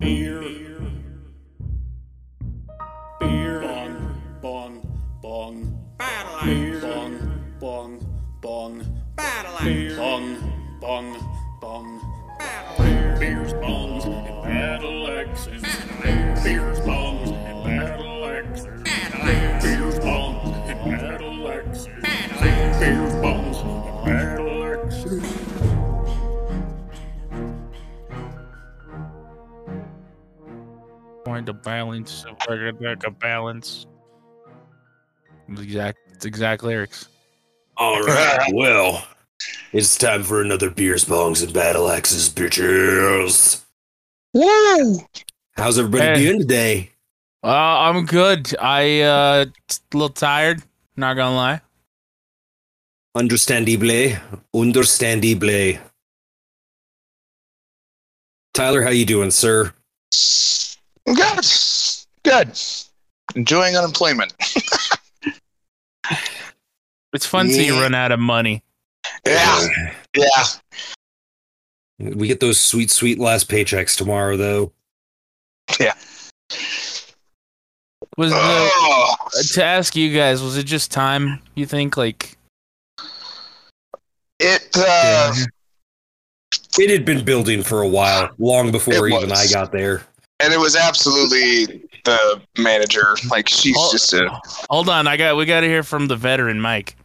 Beer. Beer. Bong. Bong. Bong. Battle Beer. Bong. Bong. Bong. Battle Beer. Bong. Bong. Bong. Find a balance, like a balance. Exact, it's exact lyrics. All right, well, it's time for another beers, bongs, and battle axes, bitches. Woo! How's everybody Hey. doing today? Uh, I'm good. I uh, a little tired. Not gonna lie. Understandible, understandible. Tyler, how you doing, sir? Good. Good. Enjoying unemployment. It's fun till you run out of money. Yeah. Yeah. We get those sweet, sweet last paychecks tomorrow, though. Yeah. Was the, Oh, to ask you guys, was it just time? You think like? it uh It had been building for a while, long before It even I got there. And it was absolutely the manager. Like she's Oh. just a Hold on, I got we got to hear from the veteran, Mike.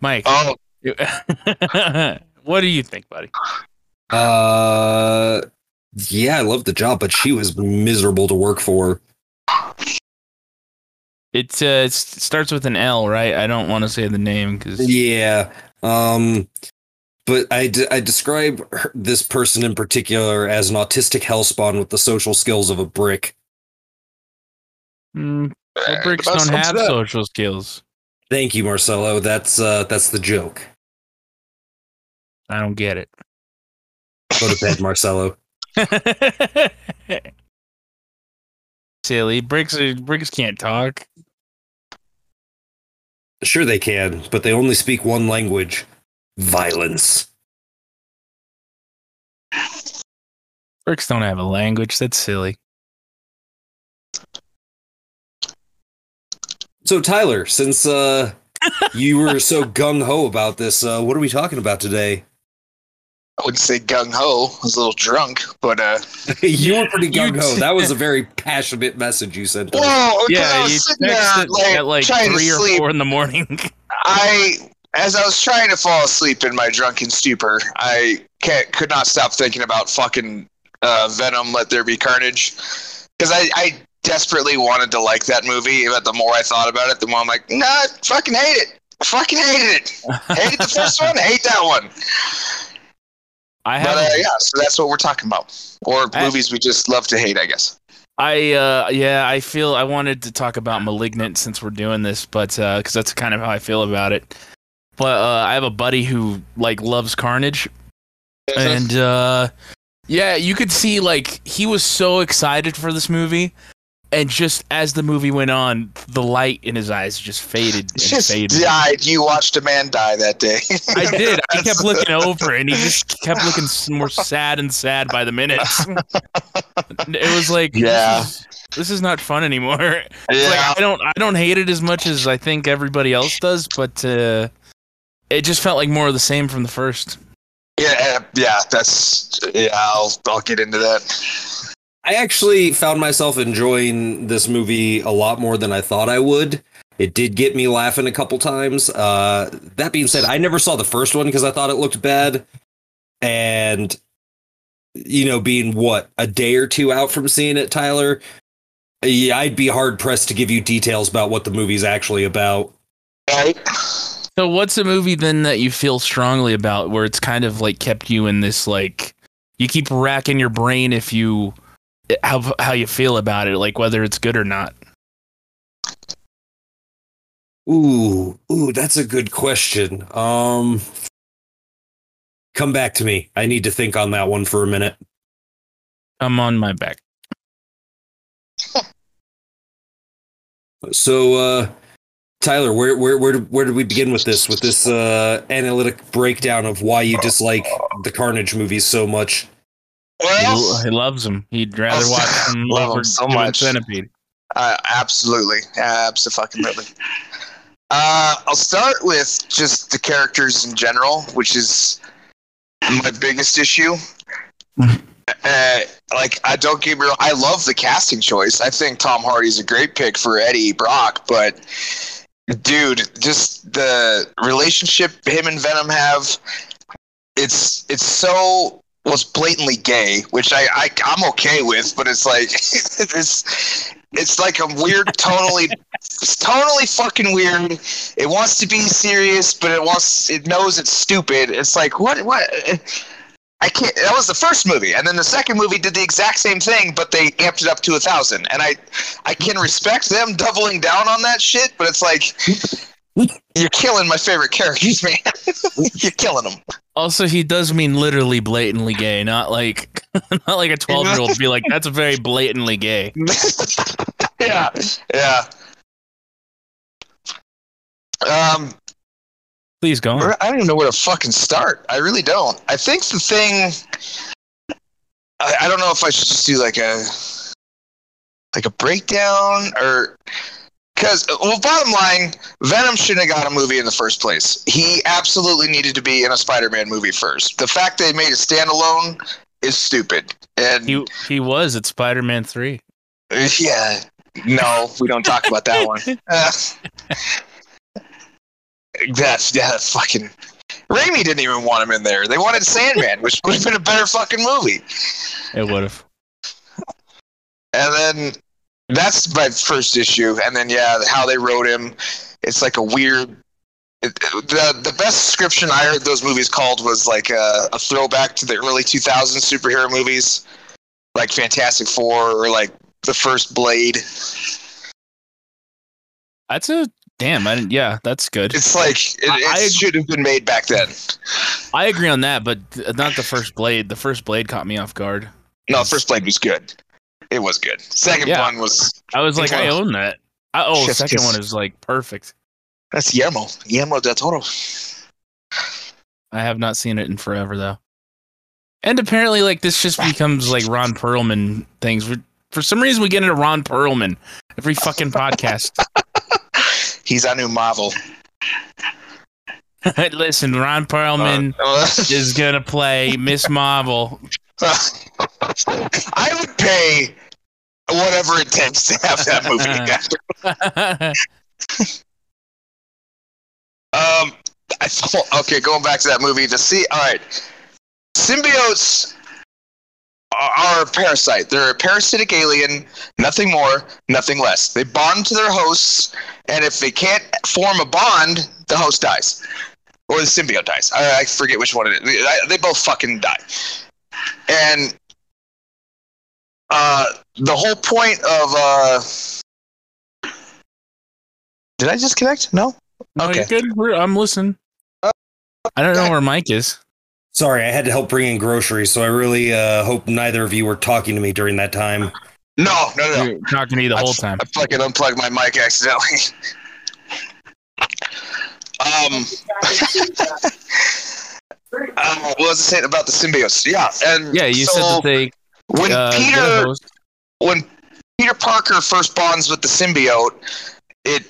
Mike, oh what do you think, buddy? Uh, yeah, I love the job, but she was miserable to work for. It's uh, it starts with an L, right? I don't want to say the name because Yeah. Um, but I, d- I describe her, this person in particular as an autistic hellspawn with the social skills of a brick. mm, well, bricks about don't have up. social skills. Thank you, Marcello. That's uh, that's the joke. I don't get it. Go to bed, Marcello. Silly bricks. are- Bricks can't talk. Sure, they can, but they only speak one language: violence. Bricks don't have a language. That's silly. So, Tyler, since uh, you were so gung ho about this, uh, what are we talking about today? I wouldn't say gung ho. I was a little drunk, but uh you were pretty gung ho. That was a very passionate message you sent. us. Whoa, because I Yeah, was you sitting there like, at like three or sleep. four in the morning. I as I was trying to fall asleep in my drunken stupor, I could not stop thinking about fucking uh, Venom. Let there be carnage, because I, I desperately wanted to like that movie. But the more I thought about it, the more I'm like, nah, I fucking hate it. I fucking hated it. Hated the first one. Hate that one. I But have. uh, yeah, so that's what we're talking about, or I- movies we just love to hate, I guess. I uh yeah, I feel I wanted to talk about Malignant since we're doing this, but uh cuz that's kind of how I feel about it. But uh I have a buddy who like loves Carnage and uh yeah, you could see like he was so excited for this movie and just as the movie went on, the light in his eyes just faded and just faded. died. You watched a man die that day. I did. I kept looking over, and he just kept looking more sad and sad by the minute. it was like, Yeah. this is, this is not fun anymore. Yeah. Like, I don't, I don't hate it as much as I think everybody else does, but uh, it just felt like more of the same from the first. Yeah, yeah, that's yeah. I'll I'll get into that. I actually found myself enjoying this movie a lot more than I thought I would. It did get me laughing a couple times. Uh, that being said, I never saw the first one because I thought it looked bad. And, you know, being what, a day or two out from seeing it, Tyler, yeah, I'd be hard pressed to give you details about what the movie's actually about. Right? So, what's a movie then that you feel strongly about, where it's kind of like kept you in this like, you keep racking your brain if you how how you feel about it, like whether it's good or not. Ooh, ooh, that's a good question. Um, come back to me. I need to think on that one for a minute. I'm on my back. So, uh, Tyler, where where where did, where did we begin with this? With this uh, analytic breakdown of why you dislike the Carnage movies so much? Well, he loves him. He'd rather watch him love over so much. Centipede. Uh, absolutely, absolutely. Uh, I'll start with just the characters in general, which is my biggest issue. uh, like, I don't get me wrong, I love the casting choice. I think Tom Hardy's a great pick for Eddie Brock, but dude, just the relationship him and Venom have, it's it's so was blatantly gay, which I, I I'm okay with, but it's like it's it's like a weird tonally it's totally fucking weird. It wants to be serious, but it wants it knows it's stupid. It's like what what I can't that was the first movie. And then the second movie did the exact same thing, but they amped it up to a thousand. And I I can respect them doubling down on that shit, but it's like you're killing my favorite characters, man. you're killing them. Also, he does mean literally blatantly gay, not like not like a twelve year old be like, that's very blatantly gay. yeah, yeah. Um, Please go on. I don't even know where to fucking start. I really don't. I think the thing. I, I don't know if I should just do like a like a breakdown or because well, bottom line, Venom shouldn't have got a movie in the first place. He absolutely needed to be in a Spider-Man movie first. The fact they made it standalone is stupid. And He he was at Spider Man three. yeah, no, we don't talk about that one. Uh, that's yeah, that's fucking. Raimi didn't even want him in there. They wanted Sandman, which would have been a better fucking movie. It would have. And then that's my first issue. And then yeah, how they wrote him, it's like a weird. It, the the best description I heard those movies called was like a, a throwback to the early 2000s superhero movies, like Fantastic Four or like the first Blade. That's a damn. I didn't, yeah, that's good. It's like it, I- it should have been made back then. I agree on that, but not the first blade. The first blade caught me off guard. No, first Blade was good. It was good. Second Yeah. one was I was like, I own that. I, oh, second one is like perfect. that's Guillermo. Guillermo del Toro. I have not seen it in forever though. And apparently, like this just becomes like Ron Perlman things. For some reason, we get into Ron Perlman every fucking podcast. He's our new Marvel. Listen, Ron Perlman Uh, is gonna play Miss Marvel. I would pay whatever it takes to have that movie. um, I thought, okay, going back to that movie to see. All right, symbiotes are, are a parasite. They're a parasitic alien. Nothing more, nothing less. They bond to their hosts, and if they can't form a bond, the host dies, or the symbiote dies. I, I forget which one it is. They, they both fucking die, and uh, the whole point of uh, did I disconnect? No. no, Okay. you're good. We're, I'm listening. I don't know where Mike is. Sorry, I had to help bring in groceries, so I really uh, hope neither of you were talking to me during that time. No, no, no. You're talking to you the whole time. I fucking unplugged my mic accidentally. um, uh, what was I saying about the symbiotes? Yeah, and Yeah, you so said that they when uh, Peter when Peter Parker first bonds with the symbiote, it, it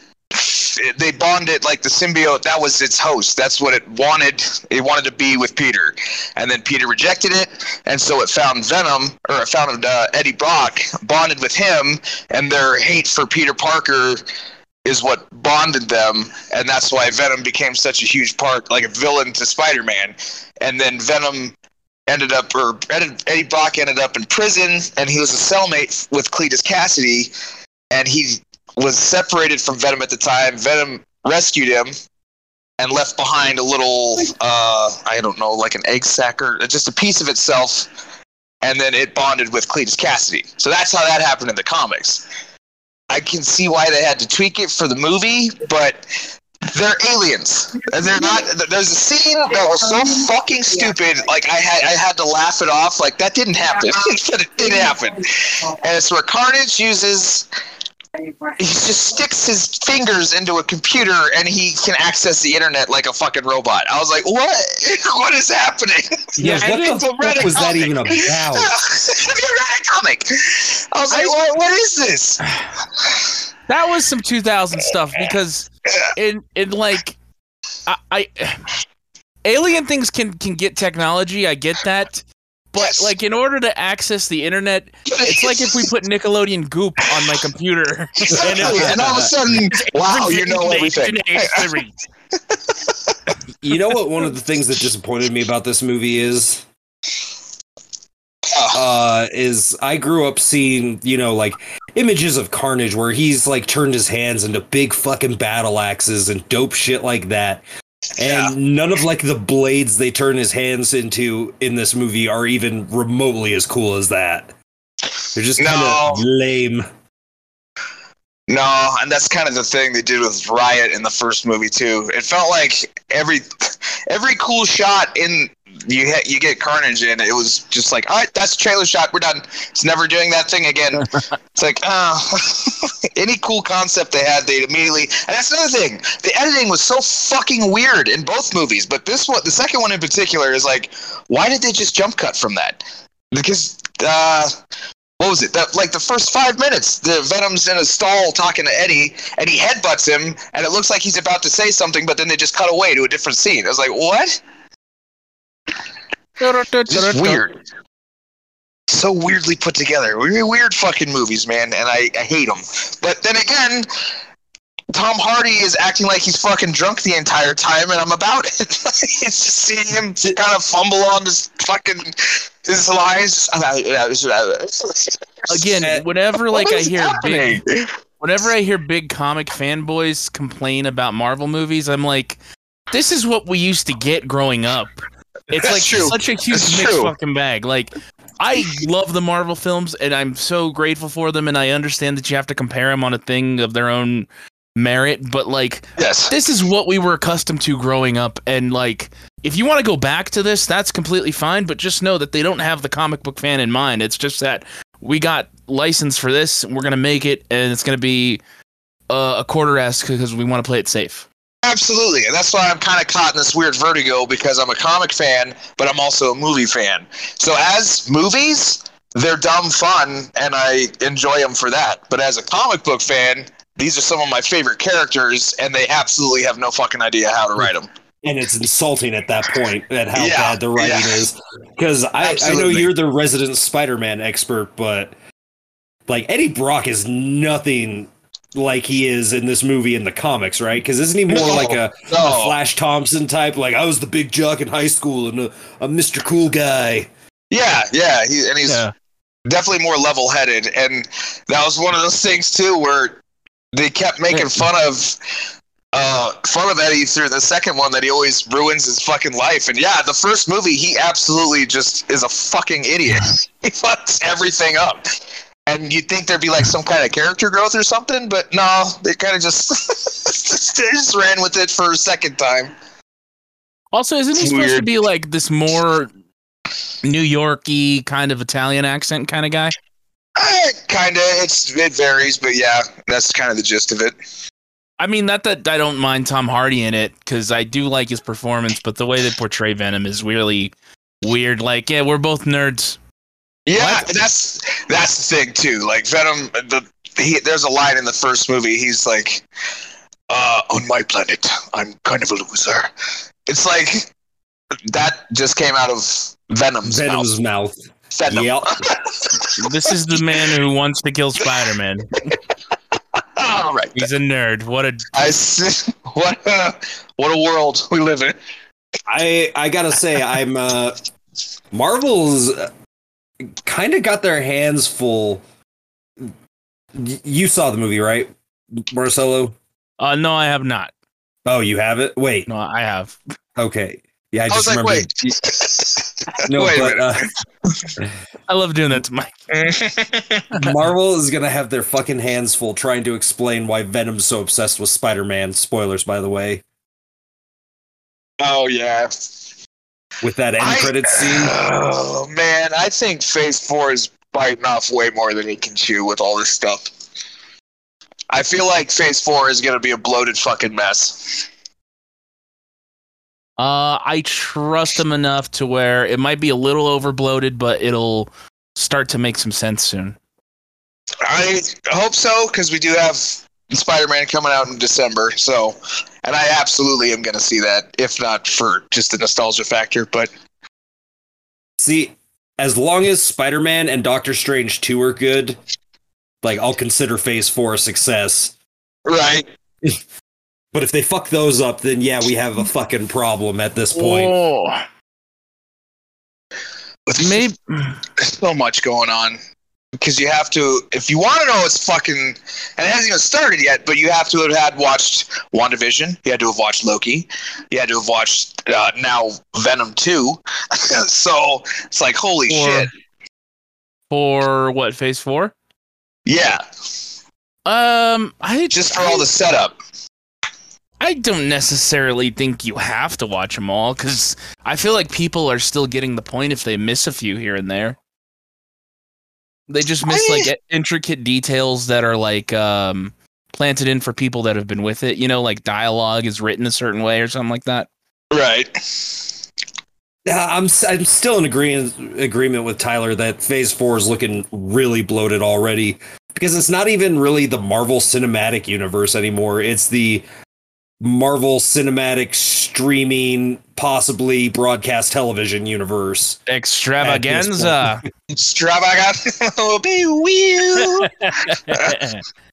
they bonded like the symbiote. That was its host. That's what it wanted. It wanted to be with Peter, and then Peter rejected it, and so it found Venom or it found uh, Eddie Brock bonded with him, and their hate for Peter Parker is what bonded them, and that's why Venom became such a huge part, like a villain to Spider-Man, and then Venom ended up, or Eddie Brock ended up in prison, and he was a cellmate with Cletus Kasady, and he was separated from Venom at the time. Venom rescued him and left behind a little, uh, I don't know, like an egg sac or just a piece of itself, and then it bonded with Cletus Kasady. So that's how that happened in the comics. I can see why they had to tweak it for the movie, but they're aliens. They're not. There's a scene that was so fucking stupid. Like I had, I had to laugh it off. Like that didn't happen. it did happen. And it's where Carnage uses he just sticks his fingers into a computer and he can access the internet like a fucking robot. I was like, what? what is happening? Yeah, I what need the fuck a was that even about? Have you read a comic? I was like, what, what is this? That was some 2000 stuff because in in like I, I alien things can can get technology. I get that. But Yes. like in order to access the internet, it's like if we put Nickelodeon goop on my computer. and it was and all of a sudden, wow, you know everything. You know what? One of the things that disappointed me about this movie is, uh, is I grew up seeing you know like images of Carnage where he's like turned his hands into big fucking battle axes and dope shit like that. And none of like the blades they turn his hands into in this movie are even remotely as cool as that. They're just kind No. of lame. No, and that's kind of the thing they did with Riot in the first movie too. It felt like every every cool shot in you hit, you get Carnage in. It was just like, all right, that's trailer shot. We're done. It's never doing that thing again. it's like, oh, any cool concept they had, they immediately. And that's another thing. The editing was so fucking weird in both movies, but this one, the second one in particular, is like, why did they just jump cut from that? Because. uh what was it? That like the first five minutes, the Venom's in a stall talking to Eddie, and he headbutts him, and it looks like he's about to say something, but then they just cut away to a different scene. I was like, what? Just weird. So weirdly put together. Weird, weird fucking movies, man, and I, I hate them. But then again, Tom Hardy is acting like he's fucking drunk the entire time, and I'm about it. it's just seeing him kind of fumble on his fucking his lines. Again, whenever like I hear happening? big whenever I hear big comic fanboys complain about Marvel movies, I'm like, this is what we used to get growing up. It's like true. such a huge That's mixed true. fucking bag. Like, I love the Marvel films, and I'm so grateful for them, and I understand that you have to compare them on a thing of their own merit, but like, Yes. this is what we were accustomed to growing up, and like, if you want to go back to this, that's completely fine. But just know that they don't have the comic book fan in mind. It's just that we got license for this, we're gonna make it, and it's gonna be uh, a quarter esque because we want to play it safe. Absolutely, and that's why I'm kind of caught in this weird vertigo because I'm a comic fan, but I'm also a movie fan. So as movies, they're dumb fun, and I enjoy them for that. But as a comic book fan, these are some of my favorite characters, and they absolutely have no fucking idea how to write them. and it's insulting at that point at how Yeah, bad the writing yeah. is because I, I know you're the resident spider-man expert but like eddie brock is nothing like he is in this movie in the comics right because isn't he more No, like a, a flash thompson type like i was the big jock in high school and a, a mr cool guy Yeah, yeah, he, and he's definitely more level-headed, and that was one of those things too where they kept making fun of uh, fun of Eddie through the second one that he always ruins his fucking life. And yeah, the first movie he absolutely just is a fucking idiot. he fucks everything up. And you'd think there'd be like some kind of character growth or something, but no, they kind of just they just ran with it for a second time. Also, isn't he supposed to be like this more New Yorky kind of Italian accent kind of guy? Eh, kind of, it's it varies, but yeah, that's kind of the gist of it. I mean, not that I don't mind Tom Hardy in it because I do like his performance, but the way they portray Venom is really weird. Like, yeah, we're both nerds. Yeah, What? that's that's the thing too. Like Venom, the he, there's a line in the first movie. He's like, uh, "On my planet, I'm kind of a loser." It's like that just came out of Venom's, venom's mouth, mouth. Venom. yep This is the man who wants to kill Spider Man. All right. He's a nerd. What a I see, what a what a world we live in. I I gotta say I'm uh Marvel's kind of got their hands full. You saw the movie, right, Marcello? uh, no, I have not. Oh, you have it. Wait, No, I have. okay, yeah, I, I just was like, remembered. wait. No, Wait but uh, I love doing that to Mike. Marvel is gonna have their fucking hands full trying to explain why Venom's so obsessed with Spider-Man. Spoilers, by the way, oh yeah. With that end I- credit scene. Oh man, I think Phase Four is biting off way more than he can chew with all this stuff. I feel like Phase Four is gonna be a bloated fucking mess. Uh, I trust them enough to where it might be a little over bloated, but it'll start to make some sense soon. I hope so because we do have Spider-Man coming out in December. So, and I absolutely am gonna see that, if not for just the nostalgia factor. But See, as long as Spider Man and Doctor Strange 2 are good, like I'll consider Phase 4 a success. right, But if they fuck those up, then yeah, we have a fucking problem at this point. Oh, with maybe. so much going on because you have to if you want to know it's fucking and it hasn't even started yet but you have to have had watched WandaVision you had to have watched Loki you had to have watched uh, now Venom 2 so it's like holy For- shit For what phase four? yeah Um, I just for all the setup I don't necessarily think you have to watch them all because I feel like people are still getting the point if they miss a few here and there. They just miss I- like intricate details that are like um, planted in for people that have been with it. You know, like dialogue is written a certain way or something like that. right Yeah, I'm I'm still in agreement agreement with Tyler that Phase Four is looking really bloated already because it's not even really the Marvel Cinematic Universe anymore. It's the Marvel Cinematic streaming, possibly broadcast television universe. Extravaganza. extravagant will be weird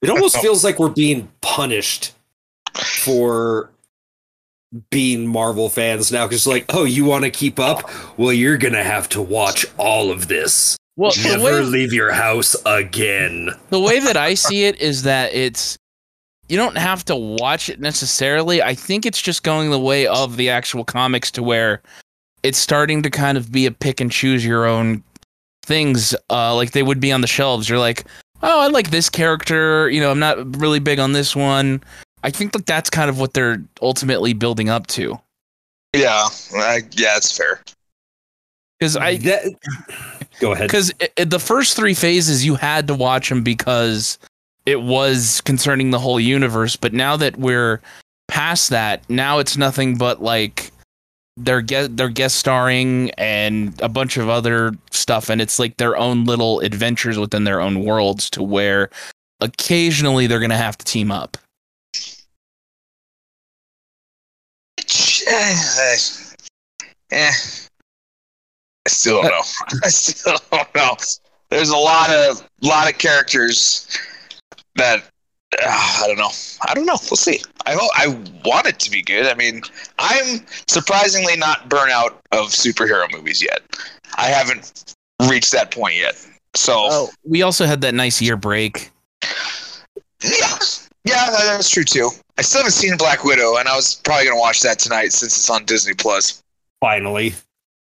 It almost feels like we're being punished for being Marvel fans now because like, oh, you want to keep up? Well, you're gonna have to watch all of this. well, the Never way, leave your house again. the way that I see it is that it's you don't have to watch it necessarily. I think it's just going the way of the actual comics to where it's starting to kind of be a pick and choose your own things uh like they would be on the shelves. You're like, "Oh, I like this character, you know, I'm not really big on this one." I think that that's kind of what they're ultimately building up to. yeah I, yeah it's fair Cuz I That- go ahead. because the first three phases you had to watch them because it was concerning the whole universe but now that we're past that now it's nothing but like they're guest they're guest starring and a bunch of other stuff and it's like their own little adventures within their own worlds to where occasionally they're gonna have to team up eh, eh. I still don't know. I still don't know. There's a lot of lot of characters that uh, I don't know. I don't know. We'll see. I hope I want it to be good. I mean, I'm surprisingly not burnt out of superhero movies yet. I haven't reached that point yet. So oh we also had that nice year break yeah, yeah, that- that's true too. I still haven't seen Black Widow, and I was probably gonna watch that tonight since it's on Disney Plus. Finally.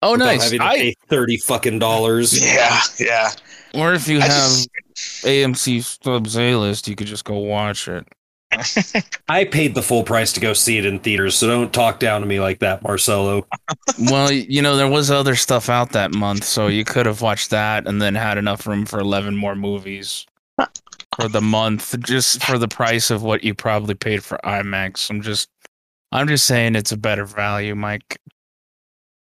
oh nice Having to I, pay thirty fucking dollars. Yeah, yeah. or if you I have just- AMC Stubs A list, you could just go watch it. I paid the full price to go see it in theaters, so don't talk down to me like that, Marcello. Well, you know, there was other stuff out that month, so you could have watched that and then had enough room for 11 more movies for the month just for the price of what you probably paid for IMAX. I'm just I'm just saying it's a better value, Mike,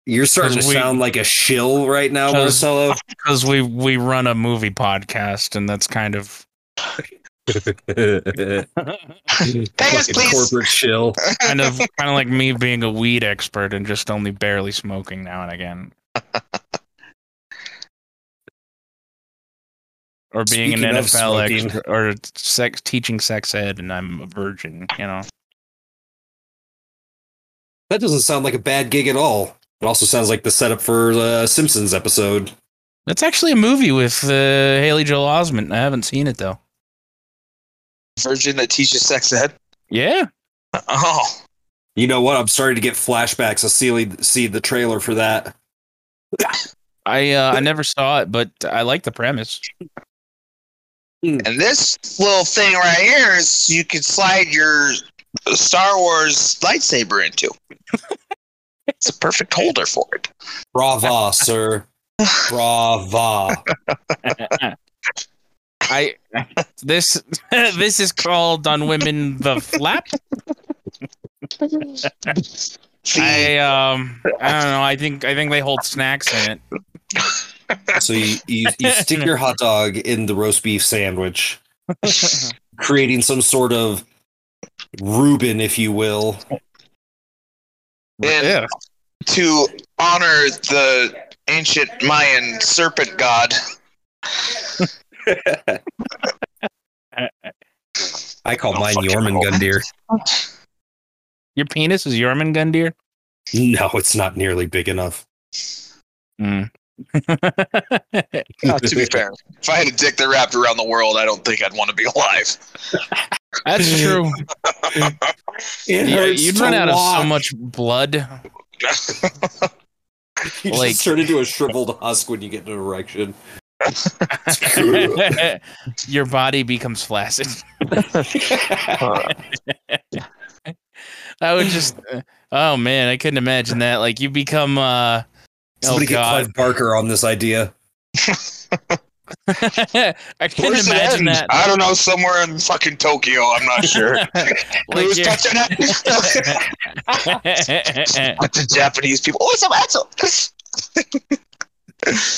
You're starting to 'Cause we- sound like a shill right now, 'Cause- Marcello. cuz we we run a movie podcast and that's kind of Pay us, please. corporate shill. kind of kind of like me being a weed expert and just only barely smoking now and again. Or being Speaking an NFL smoking. expert or sex teaching sex ed and I'm a virgin, you know. That doesn't sound like a bad gig at all. It also sounds like the setup for the Simpsons episode. That's actually a movie with uh, Haley Joel Osment. I haven't seen it though. Virgin that teaches sex ed. Yeah. Oh, You know what? I'm starting to get flashbacks. I see see the trailer for that. I uh, I never saw it, but I like the premise. and this little thing right here is you could slide your Star Wars lightsaber into. it's a perfect holder for it. Brava, sir. Brava. I This this is called on women the flap. I um I don't know. I think I think they hold snacks in it. So you, you, you stick your hot dog in the roast beef sandwich, creating some sort of Reuben, if you will. And Yeah. to honor the ancient Mayan serpent god, I call mine Yorman Jormungandr. Your penis is Yorman Jormungandr? No, it's not nearly big enough. Mm. Uh, to be fair, if I had a dick that wrapped around the world, I don't think I'd want to be alive. That's true. Yeah, you'd run out of so much blood. You like- just turn into a shriveled husk when you get an erection. Your body becomes flaccid. I would just. Oh man, I couldn't imagine that. Like you become. uh Somebody Oh get. Clive Barker on this idea. I couldn't Where's imagine that. I don't know, somewhere in fucking Tokyo. I'm not sure. like Who's you're- touching it? Bunch of Japanese people. Oh, it's a matzo.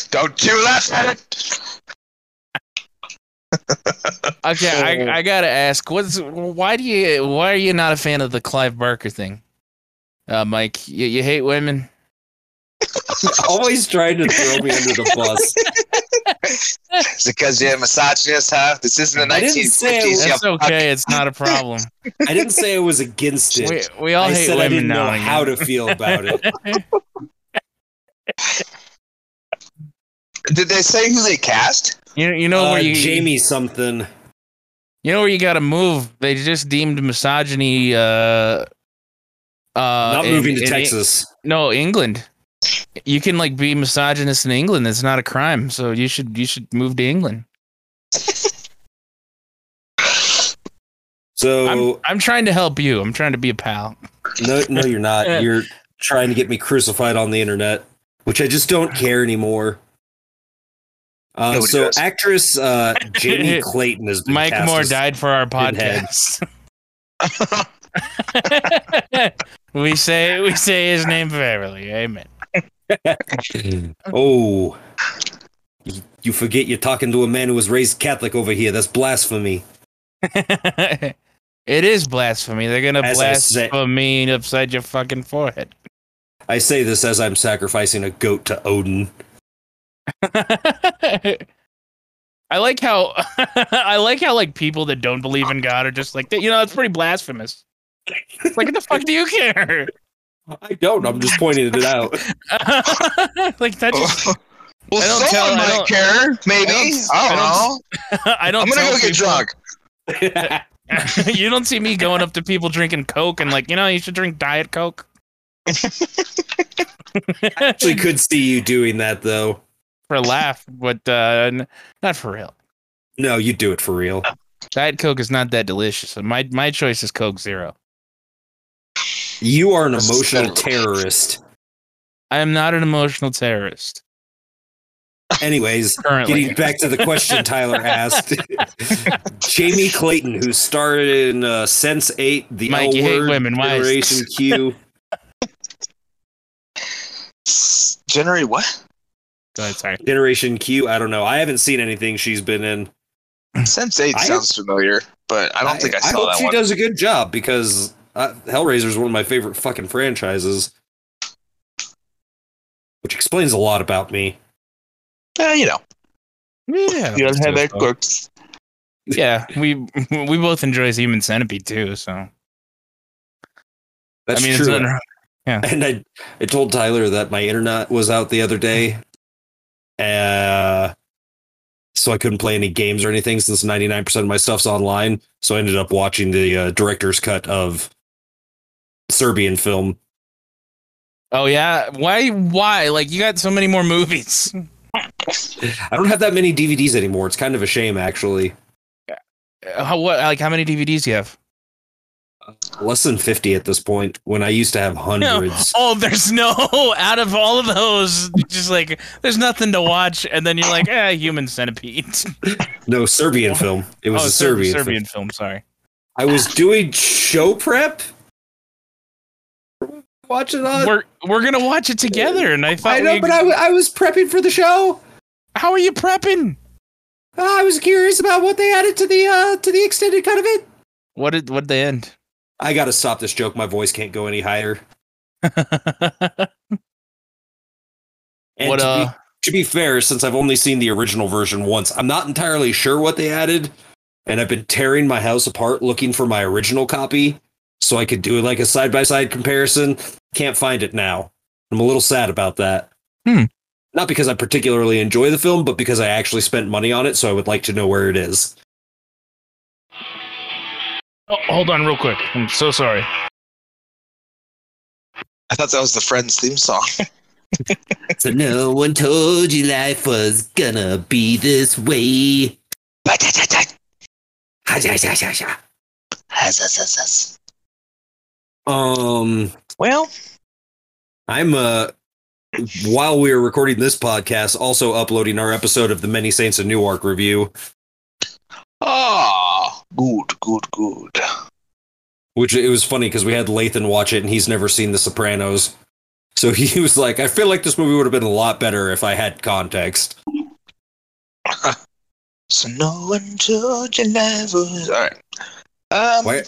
Don't you laugh at it. okay, I, I gotta ask, what's why do you why are you not a fan of the Clive Barker thing, uh, Mike? You, you hate women? Always trying to throw me under the bus. Is it because you're a misogynist, huh? This isn't the I didn't say it 1950s. was- you That's okay. It's not a problem. I didn't say I was against it. We, we all I hate said I women didn't now know and how again. to feel about it. Did they say who they cast? You you know Uh, where you Jamie something. You know where you got to move. They just deemed misogyny. Uh, uh, Not in- moving to in- Texas. no, England. You can like be misogynist in England. It's not a crime. So you should you should move to England. So I'm I'm trying to help you. I'm trying to be a pal. no, no, you're not. You're trying to get me crucified on the internet, which I just don't care anymore. Uh, so does. actress uh, Jamie Clayton has been Mike cast Moore as- died for our Pinhead. podcast. we say we say his name fairly. Amen. oh, you- forget you're talking to a man who was raised Catholic over here. That's blasphemy. it is blasphemy. They're gonna As I say- blaspheme upside your fucking forehead. I say this as I'm sacrificing a goat to Odin. I like how I like how like people that don't believe in God are just like you know it's pretty blasphemous. It's like what the fuck do you care? I don't. I'm just pointing it out. like that just well, I don't someone tell- I might don't- care. Maybe. I I don't- don't, know. I don't. I'm gonna tell go get drunk. you don't see me going up to people drinking Coke and like you know you should drink Diet Coke. I Actually, could see you doing that though. for a laugh, but uh, n- not for real. No, you do it for real. Diet Coke is not that delicious. My my choice is Coke Zero. You are an emotional terrorist. I am not an emotional terrorist. Anyways, Currently, getting back to the question Tyler asked, Jamie Clayton, who starred in uh, Sense Eight, The Mike, L you hate Word, women. Why Generation Q. S- Generate what? Go ahead, sorry. Generation Q. I don't know. I haven't seen anything she's been in. Sense Eight I- sounds familiar, but I don't think I saw hope that she one. does a good job because uh, Hellraiser is one of my favorite fucking franchises, which explains a lot about me. Eh, you know, Yeah, you don't have that so- Yeah, we we both enjoy Human Centipede too. So That's I mean, true. it's not, And I, I told Tyler that my internet was out the other day, uh, so I couldn't play any games or anything since ninety nine percent of my stuff's online. So I ended up watching the uh, director's cut of Serbian film. oh yeah, why why like you got so many more movies? I don't have that many DVDs anymore. It's kind of a shame, actually. How what like how many DVDs do you have? Less than 50 at this point when I used to have hundreds. Oh, there's no out of all of those, just like there's nothing to watch, and then you're like, eh, human centipede. No, Serbian film. It was oh, a Serbian, Serbian film. film. Sorry. I was doing show prep. Watch it on. We're we're gonna watch it together, and I thought I know, we- but I was prepping for the show. how are you prepping? I was curious about what they added to the uh to the extended cut of it. What did what they end? I got to stop this joke. My voice can't go any higher. And what to, uh? be, to be fair, since I've only seen the original version once, I'm not entirely sure what they added, and I've been tearing my house apart looking for my original copy so I could do like a side by side comparison. Can't find it now. I'm a little sad about that. Hmm. Not because I particularly enjoy the film, but because I actually spent money on it, so I would like to know where it is. Oh, hold on, real quick. I'm so sorry. I thought that was the Friends theme song. So no one told you life was gonna be this way. Um, Well, I'm uh while we are recording this podcast, also uploading our episode of the Many Saints of Newark review, ah, good, good, good. which it was funny because we had Lathan watch it and he's never seen The Sopranos. So he was like, I feel like this movie would have been a lot better if I had context. So no one told you life was all right. Um, Why-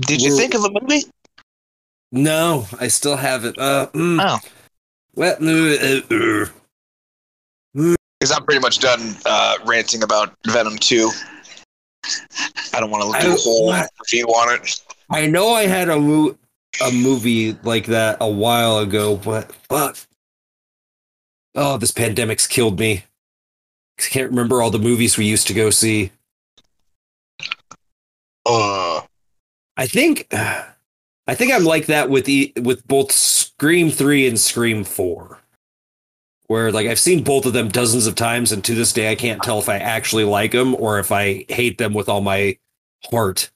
did you think of a movie? No, I still have it. Uh, mm, Oh. well, uh, uh, Because I'm pretty much done uh, ranting about Venom 2. I don't want to do a whole what? review on it. I know I had a mo- a movie like that a while ago, but fuck. Oh, this pandemic's killed me. I can't remember all the movies we used to go see. Uh, I think I think I'm like that with e- with both Scream 3 and Scream 4. Where like I've seen both of them dozens of times and to this day I can't tell if I actually like them or if I hate them with all my heart.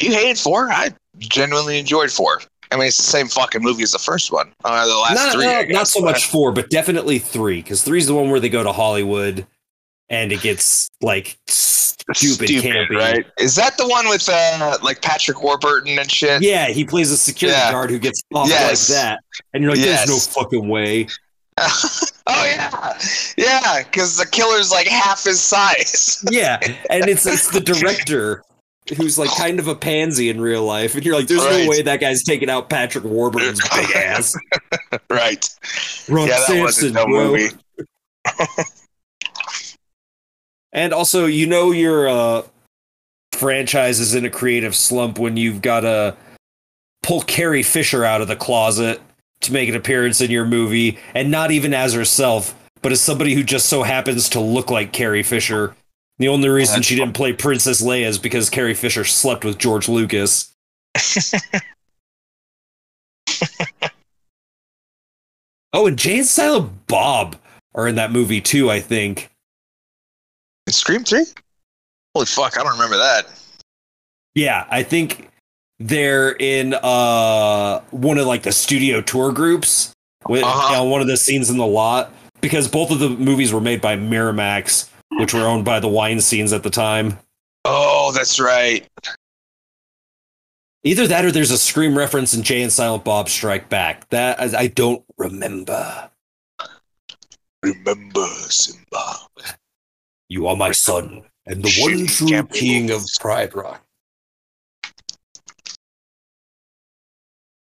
you hated 4? I genuinely enjoyed 4. I mean, it's the same fucking movie as the first one. Uh, the last not, three. I not, not so much four, but definitely three, because three is the one where they go to Hollywood and it gets like stupid, campy. right? Is that the one with uh, like Patrick Warburton and shit? Yeah, he plays a security Yeah. guard who gets off Yes. like that, and you're like, "There's no fucking way." oh yeah, yeah, because the killer's like half his size. Yeah, and it's it's the director who's like kind of a pansy in real life, and you're like, "There's Right. no way that guy's taking out Patrick Warburton's big ass." right. Ron yeah, that Samson, wasn't no bro. movie. And also, you know your uh, franchise is in a creative slump when you've got to pull Carrie Fisher out of the closet to make an appearance in your movie, and not even as herself, but as somebody who just so happens to look like Carrie Fisher. The only reason she didn't play Princess Leia is because Carrie Fisher slept with George Lucas. oh, and Jay and Silent Bob are in that movie too, I think. In Scream Three? Holy fuck! I don't remember that. Yeah, I think they're in uh one of like the studio tour groups with Uh-huh. on one of the scenes in the lot because both of the movies were made by Miramax, which were owned by the Weinsteins at the time. Oh, that's right. Either that or there's a Scream reference in Jay and Silent Bob Strike Back. That I, I don't remember. Remember Simba. You are my son and the one true king of. Pride Rock.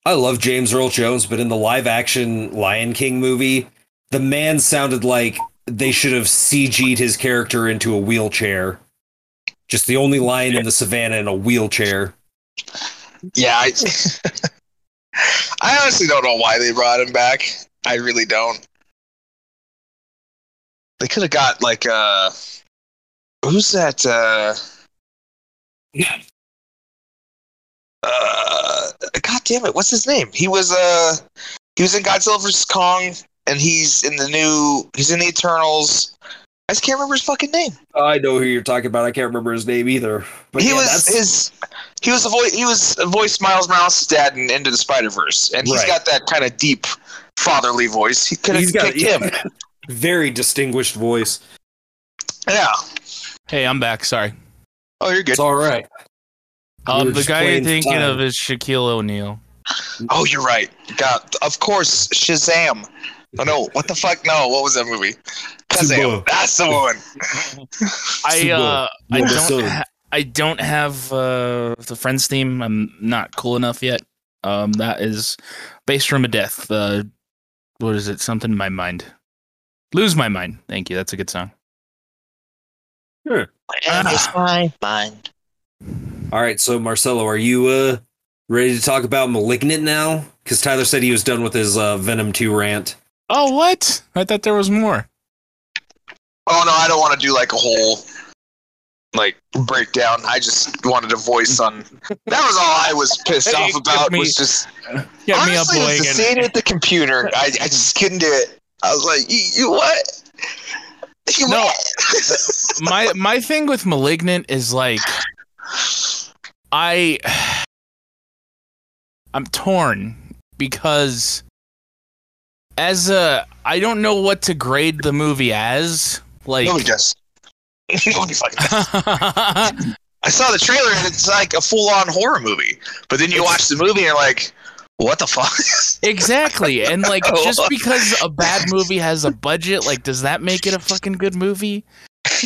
I love James Earl Jones, but in the live action Lion King movie, the man sounded like they should have CG'd his character into a wheelchair. Just the only lion in the savannah in a wheelchair. Yeah, I, I honestly don't know why they brought him back. I really don't. They could have got like uh who's that uh uh god damn it, what's his name? He was uh he was in Godzilla vs. Kong and he's in the new he's in the Eternals I just can't remember his fucking name. I know who you're talking about. I can't remember his name either. But he yeah, was that's- his. He was the voice. He was a voice Miles Morales' dad in Into the Spider Verse, and he's Right. got that kind of deep fatherly voice. He could have he's got him. very distinguished voice. Yeah. Hey, I'm back. Sorry. Oh, you're good. It's all right. We Um, were the guy you're thinking time. of is Shaquille O'Neal. Oh, you're right. God, of course, Shazam. Oh no, what the fuck? No, what was that movie? Kazam. Suba. That's the one. I uh, I don't ha- I don't have uh, the Friends theme. I'm not cool enough yet. Um, that is based from a Death. Uh, what is it? Something in my mind. Lose my mind. Thank you. That's a good song. And it's my mind. All right, so Marcello, are you uh ready to talk about Malignant now? Because Tyler said he was done with his uh, Venom 2 rant. Oh, what? I thought there was more. Oh no, I don't want to do like a whole like breakdown. I just wanted a voice on. That was all I was pissed Hey, off about. give me- was just Get honestly me up, it was the scene at the computer. I, I just couldn't do it. I was like, you, you what? You No. what? my my thing with malignant is like i i'm torn because as a i don't know what to grade the movie as like Nobody does. Nobody fucking does. I saw the trailer and it's like a full on horror movie. But then you watch the movie and you're like, what the fuck? exactly and like just because a bad movie has a budget like does that make it a fucking good movie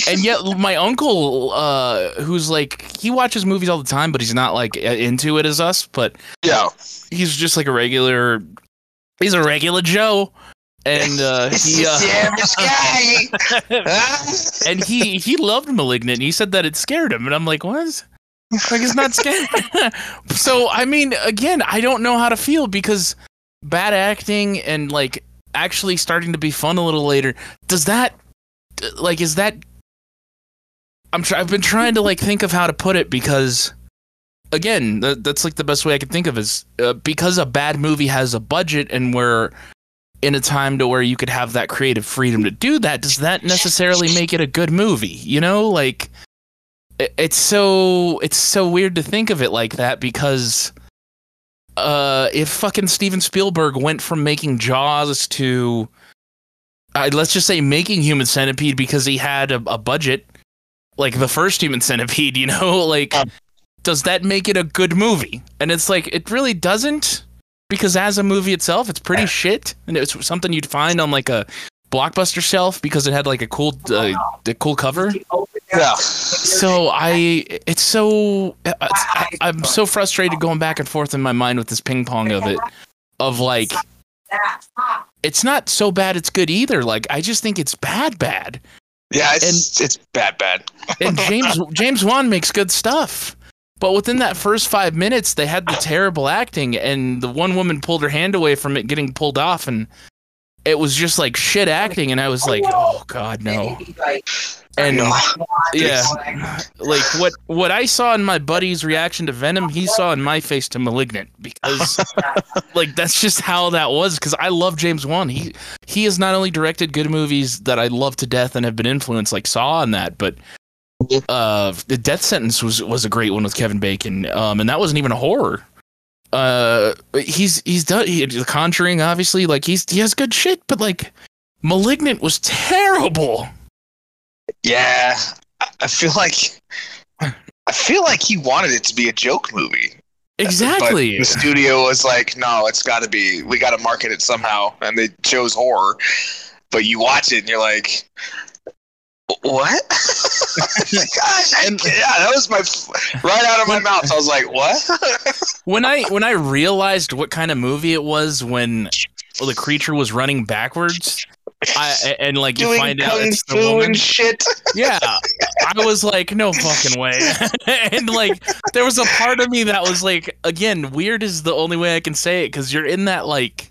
and yet my uncle uh who's like he watches movies all the time but he's not like into it as us but yeah. he's just like a regular he's a regular joe and uh he uh, yeah, this guy. Huh? and he he loved malignant he said that it scared him and i'm like what like it's not scary. so i mean again i don't know how to feel because bad acting and like actually starting to be fun a little later does that like is that i'm try- i've been trying to like think of how to put it because again that, that's like the best way i could think of is uh, because a bad movie has a budget and we're in a time to where you could have that creative freedom to do that does that necessarily make it a good movie you know like it's so it's so weird to think of it like that because uh if fucking Steven Spielberg went from making Jaws to uh, let's just say making Human Centipede because he had a, a budget like the first Human Centipede, you know, like does that make it a good movie? And it's like it really doesn't because as a movie itself, it's pretty shit, and it's something you'd find on like a blockbuster shelf because it had like a cool, uh, a cool cover. Yeah. So I, it's so I, I'm so frustrated going back and forth in my mind with this ping pong of it, of like it's not so bad it's good either. Like I just think it's bad, bad. Yeah, it's it's bad, bad. And James James Wan makes good stuff. But within that first five minutes, they had the terrible acting, and the one woman pulled her hand away from it getting pulled off, and it was just like shit acting. And I was like, oh god, no. And yeah, like what what I saw in my buddy's reaction to Venom, he saw in my face to Malignant because like that's just how that was. Because I love James Wan. He he has not only directed good movies that I love to death and have been influenced, like Saw and that, but uh, the Death Sentence was was a great one with Kevin Bacon. Um, and that wasn't even a horror. Uh, he's he's done he, The Conjuring, obviously. Like he's he has good shit, but like Malignant was terrible. Yeah, I- feel like I feel like he wanted it to be a joke movie. Exactly. But the studio was like, no, it's got to be. We got to market it somehow, and they chose horror. But you watch it, and you're like, what? Gosh, I- yeah, that was my right out of my mouth. I was like, what? when I when I realized what kind of movie it was when well, the creature was running backwards, I and like you Doing find out it's the woman. and shit. Yeah, I was like, no fucking way. and like, there was a part of me that was like, again, weird is the only way I can say it because you're in that like,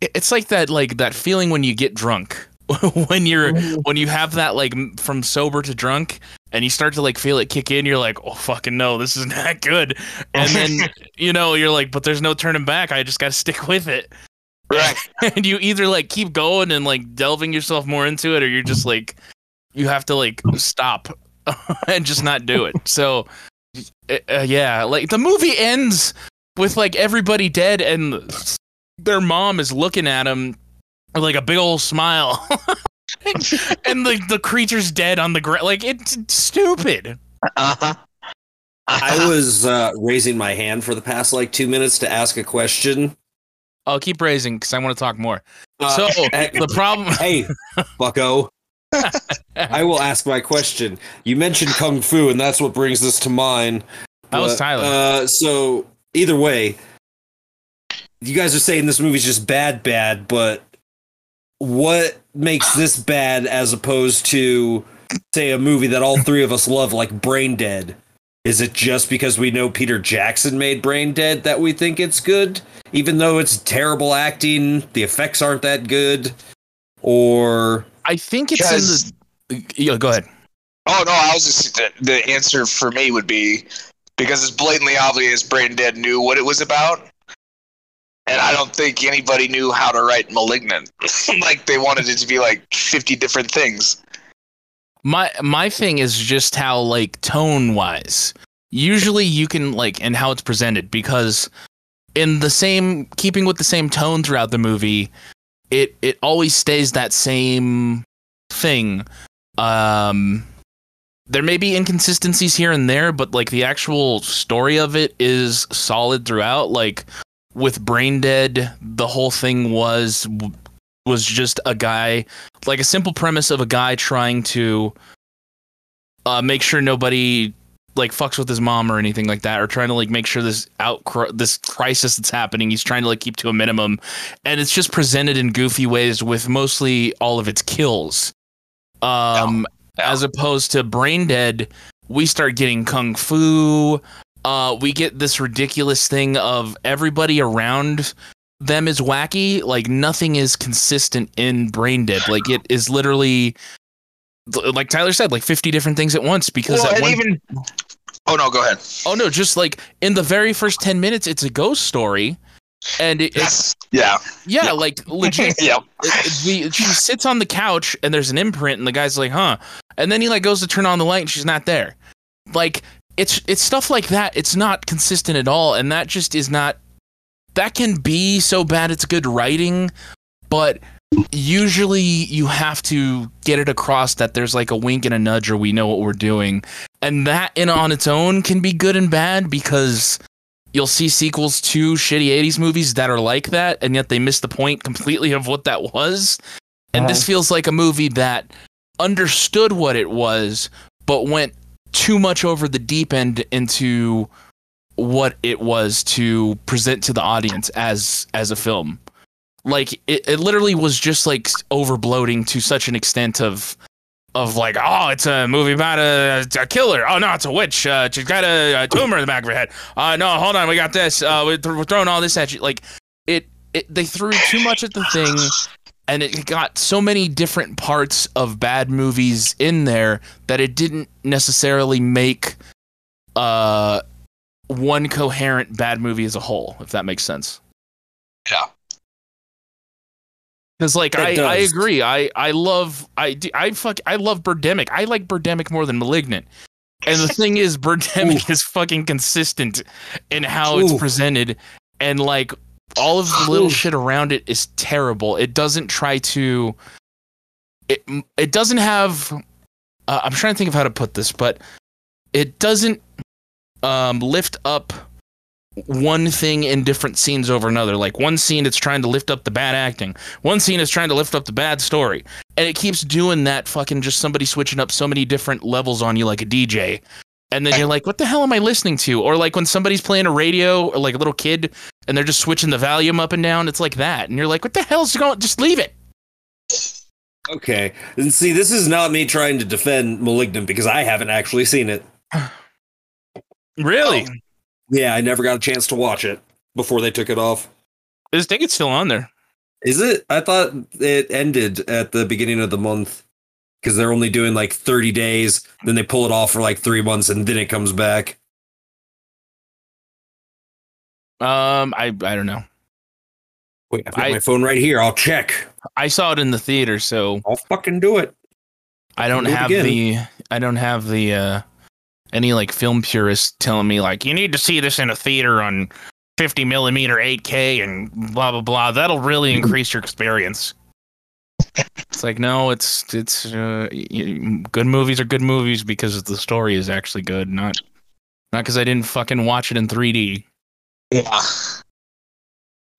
it's like that like that feeling when you get drunk. when you're when you have that like from sober to drunk and you start to like feel it kick in you're like oh fucking no this is not good. And then you know you're like but there's no turning back i just gotta stick with it. Right. and you either like keep going and like delving yourself more into it or you're just like you have to like stop and just not do it. So uh, uh, yeah like the movie ends with like everybody dead and their mom is looking at him with like a big old smile and like the creature's dead on the ground like it's stupid Uh-huh. I was uh, raising my hand for the past like two minutes to ask a question. i'll keep raising because i want to talk more Uh, so the problem hey, Bucko. I will ask my question. You mentioned kung fu, and that's what brings this to mind. That was Tyler. Uh, so either way, you guys are saying this movie's just bad, bad. But what makes this bad as opposed to, say, a movie that all three of us love, like Brain Dead? Is it just because we know Peter Jackson made Brain Dead that we think it's good, even though it's terrible acting, the effects aren't that good, or i think it's Because- in the yeah go ahead Oh no, I was just the, the answer for me would be because it's blatantly obvious Brain Dead knew what it was about. And I don't think anybody knew how to write malignant. like they wanted it to be like fifty different things. my my thing is just how like tone wise usually you can like and how it's presented because in the same keeping with the same tone throughout the movie it it always stays that same thing um there may be inconsistencies here and there but like the actual story of it is solid throughout like with brain dead the whole thing was was just a guy like a simple premise of a guy trying to uh, make sure nobody like fucks with his mom or anything like that, or trying to like make sure this out this crisis that's happening, he's trying to like keep to a minimum, and it's just presented in goofy ways with mostly all of its kills, um, as opposed to Brain Dead. We start getting kung fu. Uh, we get this ridiculous thing of everybody around them is wacky. Like nothing is consistent in Brain Dead. Like it is literally, like Tyler said, like fifty different things at once. Because Well, at one, even Oh no, go ahead. oh no, just like in the very first ten minutes, it's a ghost story, and it, it's Yeah. yeah, Yeah. like legit. yeah. it- it- we, she sits on the couch and there's an imprint, and the guy's like, "Huh," and then he like goes to turn on the light, and she's not there. Like it's it's stuff like that. It's not consistent at all, and that just is not. That can be so bad it's good writing, but usually you have to get it across that there's like a wink and a nudge, or we know what we're doing, and that in on its own can be good and bad because you'll see sequels to shitty 80s movies that are like that and yet they miss the point completely of what that was and this uh-huh. feels like a movie that understood what it was but went too much over the deep end into what it was to present to the audience as as a film like it, it literally was just like over bloating to such an extent of of like, oh, it's a movie about a, a killer. Oh no, it's a witch. Uh, she's got a, a tumor in the back of her head. Uh, no, hold on, we got this. Uh, we're, th- we're throwing all this at you. Like, it, it, they threw too much at the thing, and it got so many different parts of bad movies in there that it didn't necessarily make, uh, one coherent bad movie as a whole. If that makes sense. Yeah. Because like I, I agree. I I love I I fuck I love Birdemic. I like Birdemic more than Malignant. And the thing is, Birdemic is fucking consistent in how it's presented, and like all of the little shit around it is terrible. It doesn't try to. It it doesn't have. Uh, I'm trying to think of how to put this, but it doesn't um, lift up one thing in different scenes over another. Like one scene, it's trying to lift up the bad acting. One scene is trying to lift up the bad story, and it keeps doing that. Fucking just somebody switching up so many different levels on you, like a DJ. And then you're like, what the hell am I listening to? Or like when somebody's playing a radio, or like a little kid, and they're just switching the volume up and down. It's like that, and you're like, what the hell's going? Just leave it. Okay. And see, this is not me trying to defend Malignant because I haven't actually seen it. Really? Um, yeah, I never got a chance to watch it before they took it off. I think it's still on there. Is it? I thought it ended at the beginning of the month because they're only doing like 30 days, then they pull it off for like three months and then it comes back. Um, I I don't know. Wait, I've got I- my phone right here. I'll check. I saw it in the theater, so I'll fucking do it. I don't Do have the I don't have the uh any like film purists telling me like you need to see this in a theater on 50 millimeter 8K and blah blah blah. That'll really increase your experience. It's like no, it's it's uh, y- y- good movies are good movies because the story is actually good, not not because I didn't fucking watch it in 3D. Yeah.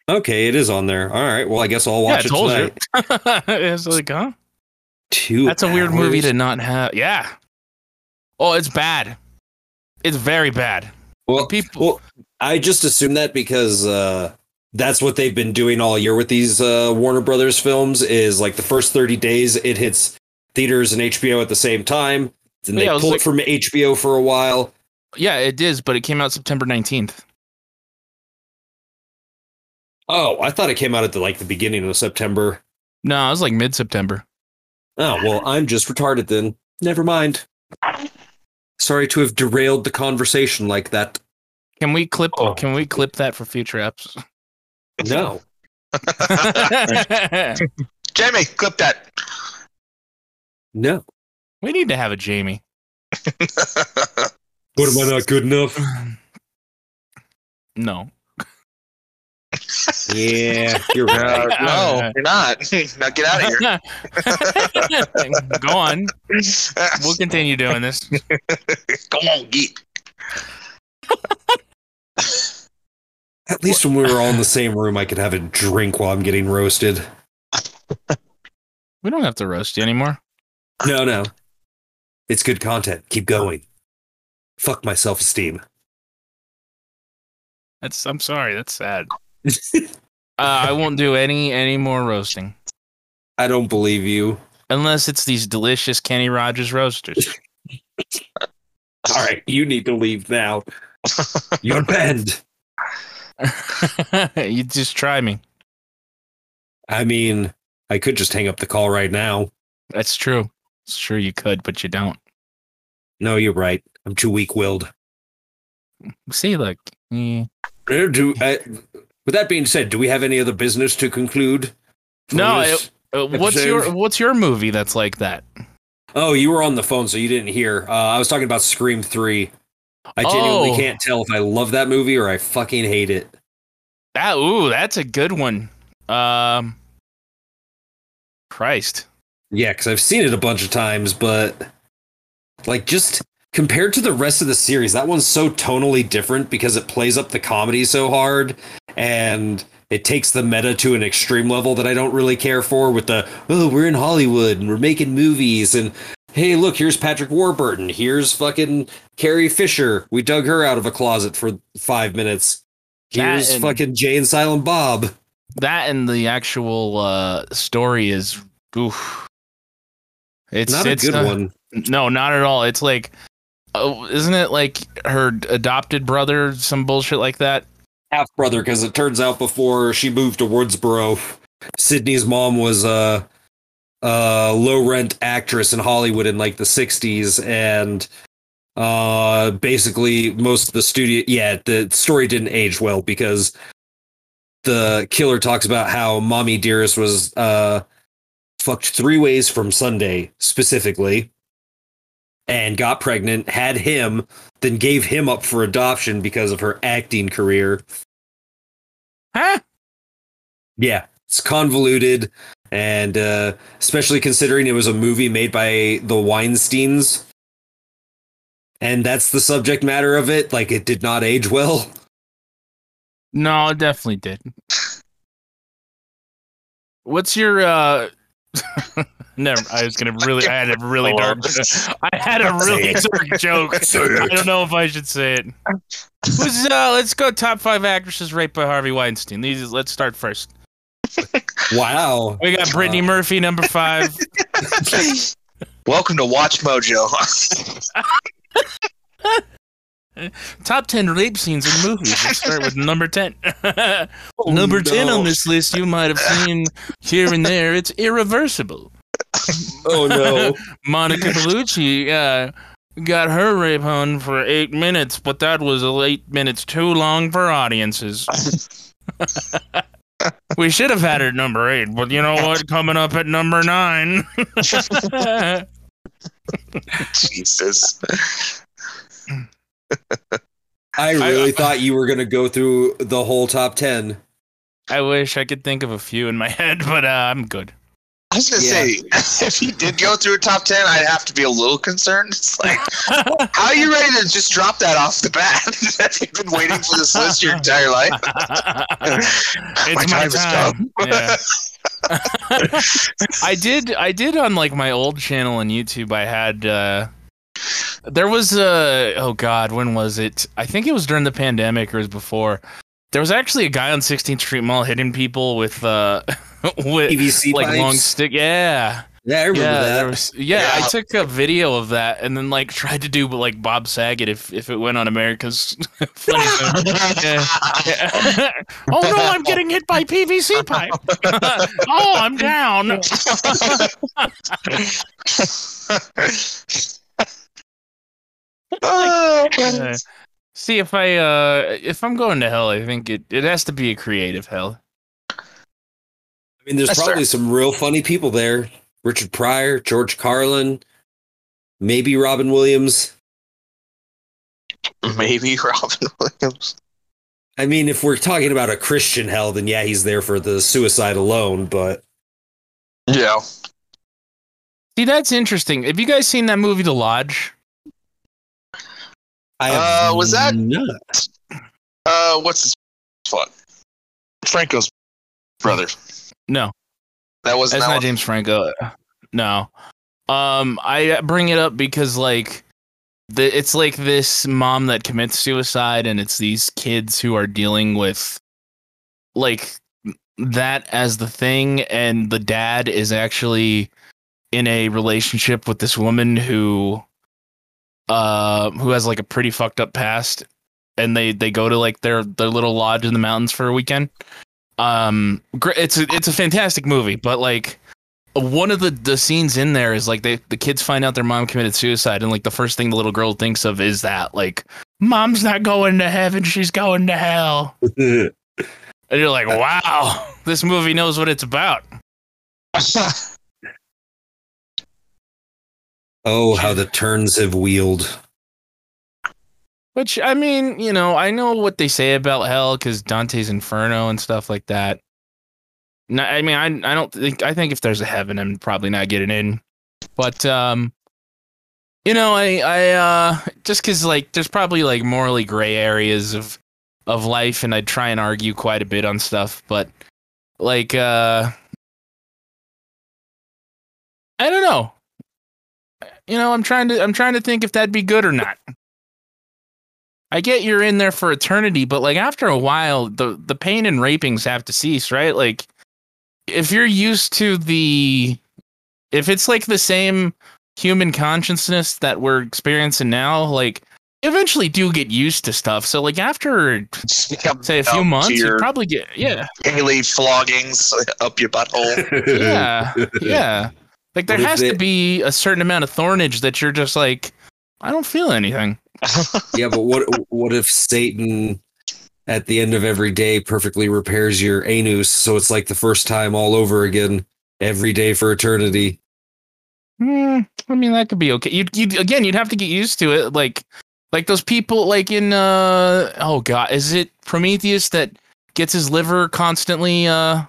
Okay, it is on there. All right. Well, I guess I'll watch yeah, it tonight. you. it's like, huh? Two. That's a weird movie to not have. Yeah. Oh, it's bad. It's very bad. Well, People. well, I just assume that because uh, that's what they've been doing all year with these uh, Warner Brothers films. Is like the first thirty days, it hits theaters and HBO at the same time. Then they Yeah, it like- it from HBO for a while. Yeah, it is, but it came out September 19th. Oh, I thought it came out at the like the beginning of September. No, it was like mid September. Oh well, I'm just retarded then. Never mind. Sorry to have derailed the conversation like that. Can we clip Oh. can we clip that for future eps? No. Jamie, clip that. No. we need to have a Jamie. What am I not good enough? No. Yeah, you're Uh, no, you're not. now get out of here. Go on. We'll continue doing this. Go on, geek. At least when we were all in the same room, I could have a drink while I'm getting roasted. We don't have to roast you anymore. No, no. It's good content. Keep going. Fuck my self esteem. That's I'm sorry, that's sad. Uh, I won't do any any more roasting. I don't believe you. Unless it's these delicious Kenny Rogers roasters. All right, you need to leave now. You're banned. you just try me. I mean, I could just hang up the call right now. That's true. It's true you could, but you don't. No, you're right. I'm too weak willed. See, look. eh. Do, uh, with that being said, do we have any other business to conclude? No, this? Uh, what's your what's your movie that's like that? Oh, you were on the phone, so you didn't hear. Uh, I was talking about Scream 3. I genuinely Oh. can't tell if I love that movie or I fucking hate it. That ooh, that's a good one. Um Christ. Yeah, because I've seen it a bunch of times, but like just compared to the rest of the series, that one's so tonally different because it plays up the comedy so hard and it takes the meta to an extreme level that I don't really care for with the oh, we're in Hollywood and we're making movies and hey, look, here's Patrick Warburton, here's fucking Carrie Fisher. We dug her out of a closet for five minutes. Here's and- fucking Jay and Silent Bob. That and the actual uh story is oof. It's Not a it's good uh, one. No, not at all. It's like oh, isn't it like her adopted brother some bullshit like that? half brother because it turns out before she moved to Woodsboro, Sydney's mom was a, a low rent actress in Hollywood in like the 60s. And uh, basically, most of the studio, yeah, the story didn't age well because the killer talks about how Mommy Dearest was uh, fucked three ways from Sunday specifically and got pregnant, had him, then gave him up for adoption because of her acting career. Huh? Yeah, it's convoluted, and uh, especially considering it was a movie made by the Weinsteins, and that's the subject matter of it. Like, it did not age well. No, it definitely did. What's your uh Never. I was gonna really. I had a really Oh, dark. I had a really dark joke. I don't know if I should say it. Who's, uh, let's go top five actresses raped by Harvey Weinstein. These. Let's start first. Wow. We got Brittany Murphy, number five. Welcome to WatchMojo. Top ten rape scenes in movies. Let's start with number ten. number ten on this list, you might have seen here and there. It's irreversible. Oh no. Monica Bellucci uh, got her rape on for eight minutes, but that was eight minutes too long for audiences. we should have had it at number eight, but you know what? Coming up at number nine. Jesus. I really thought you were gonna go through the whole top ten. I wish I could think of a few in my head, but uh, I'm good. I was gonna Yeah. say, if he did go through a top ten, I'd have to be a little concerned. It's like, how are you ready to just drop that off the bat? You've you been waiting for this list your entire life? it's my, time has time. come. Yeah. I did. I did on like my old channel on YouTube. I had. uh There was a. Oh God, when was it? I think it was during the pandemic or it was before. There was actually a guy on 16th Street Mall hitting people with uh with PVC like pipes. long stick. Yeah. yeah, I remember yeah, that. was, yeah, I took a video of that and then like tried to do like Bob Saget if if it went on America's Funny Bone. Yeah. Yeah. oh no, I'm getting hit by PVC pipe. oh, I'm down. Oh, Uh, see if I uh if I'm going to hell, I think it it has to be a creative hell. I mean, there's That's probably some real funny people there. Richard Pryor, George Carlin, maybe Robin Williams. Maybe Robin Williams. I mean, if we're talking about a Christian hell, then yeah, he's there for the suicide alone. But Yeah. See, that's interesting. Have you guys seen that movie The Lodge? I Uh, was that- not. Uh, what's his fuck? Franco's brother. No. That wasn't That's that not? James Franco. No. Um, I bring it up because like the it's like this mom that commits suicide, and it's these kids who are dealing with like that as the thing, and the dad is actually in a relationship with this woman who uh who has like a pretty fucked up past and they they go to like their their little lodge in the mountains for a weekend um gr- it's a, it's a fantastic movie but like one of the the scenes in there is like they the kids find out their mom committed suicide and like the first thing the little girl thinks of is that like mom's not going to heaven she's going to hell and you're like wow this movie knows what it's about oh, how the turns have wheeled. Which i mean you know i know what they say about hell because dante's inferno and stuff like that. No, i mean I, I don't think i think if there's a heaven i'm probably not getting in. But um you know i i uh just because like there's probably like morally gray areas of of life and i'd try and argue quite a bit on stuff but like uh i don't know. You know i'm trying to i'm trying to think if that'd be good or not i get you're in there for eternity but like after a while the the pain and rapings have to cease right? Like if you're used to the if it's like the same human consciousness that we're experiencing now like eventually do get used to stuff. So like after say a few months you your probably get yeah. daily floggings up your butthole. yeah yeah. Like there What has they- to be a certain amount of thornage that you're just like i don't feel anything yeah, but what what if Satan at the end of every day perfectly repairs your anus so it's like the first time all over again every day for eternity? Hmm, I mean, that could be okay. You'd, you'd again, you'd have to get used to it. Like, like those people, like in uh, oh god, is it Prometheus that gets his liver constantly uh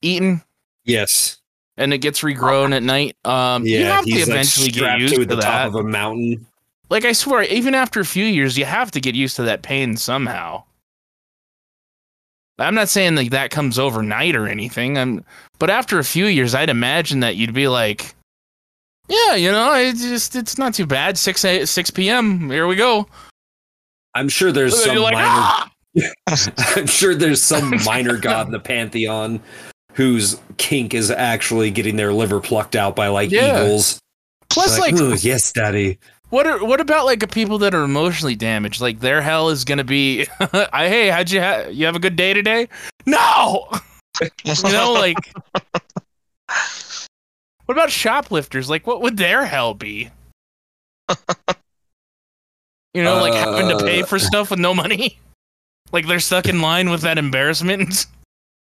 eaten Yes. And it gets regrown at night? Um, you Yeah, have to he's like eventually get used to to, the top that. of a mountain. like, I swear, even after a few years, you have to get used to that pain somehow. I'm not saying like that comes overnight or anything. I'm, but after a few years, I'd imagine that you'd be like, yeah, you know, it's just it's not too bad. Six a, six p.m. Here we go. I'm sure there's some like, minor "Ah!" I'm sure there's some minor god in the pantheon whose kink is actually getting their liver plucked out by like Yeah. eagles. Plus, like, "Ooh, yes, daddy. what are what about like people that are emotionally damaged? Like their hell is gonna be, I hey, how'd you ha- you have a good day today? No, you know, like. What about shoplifters? Like, what would their hell be? You know, like having to pay Uh. for stuff with no money. Like they're stuck in line with that embarrassment.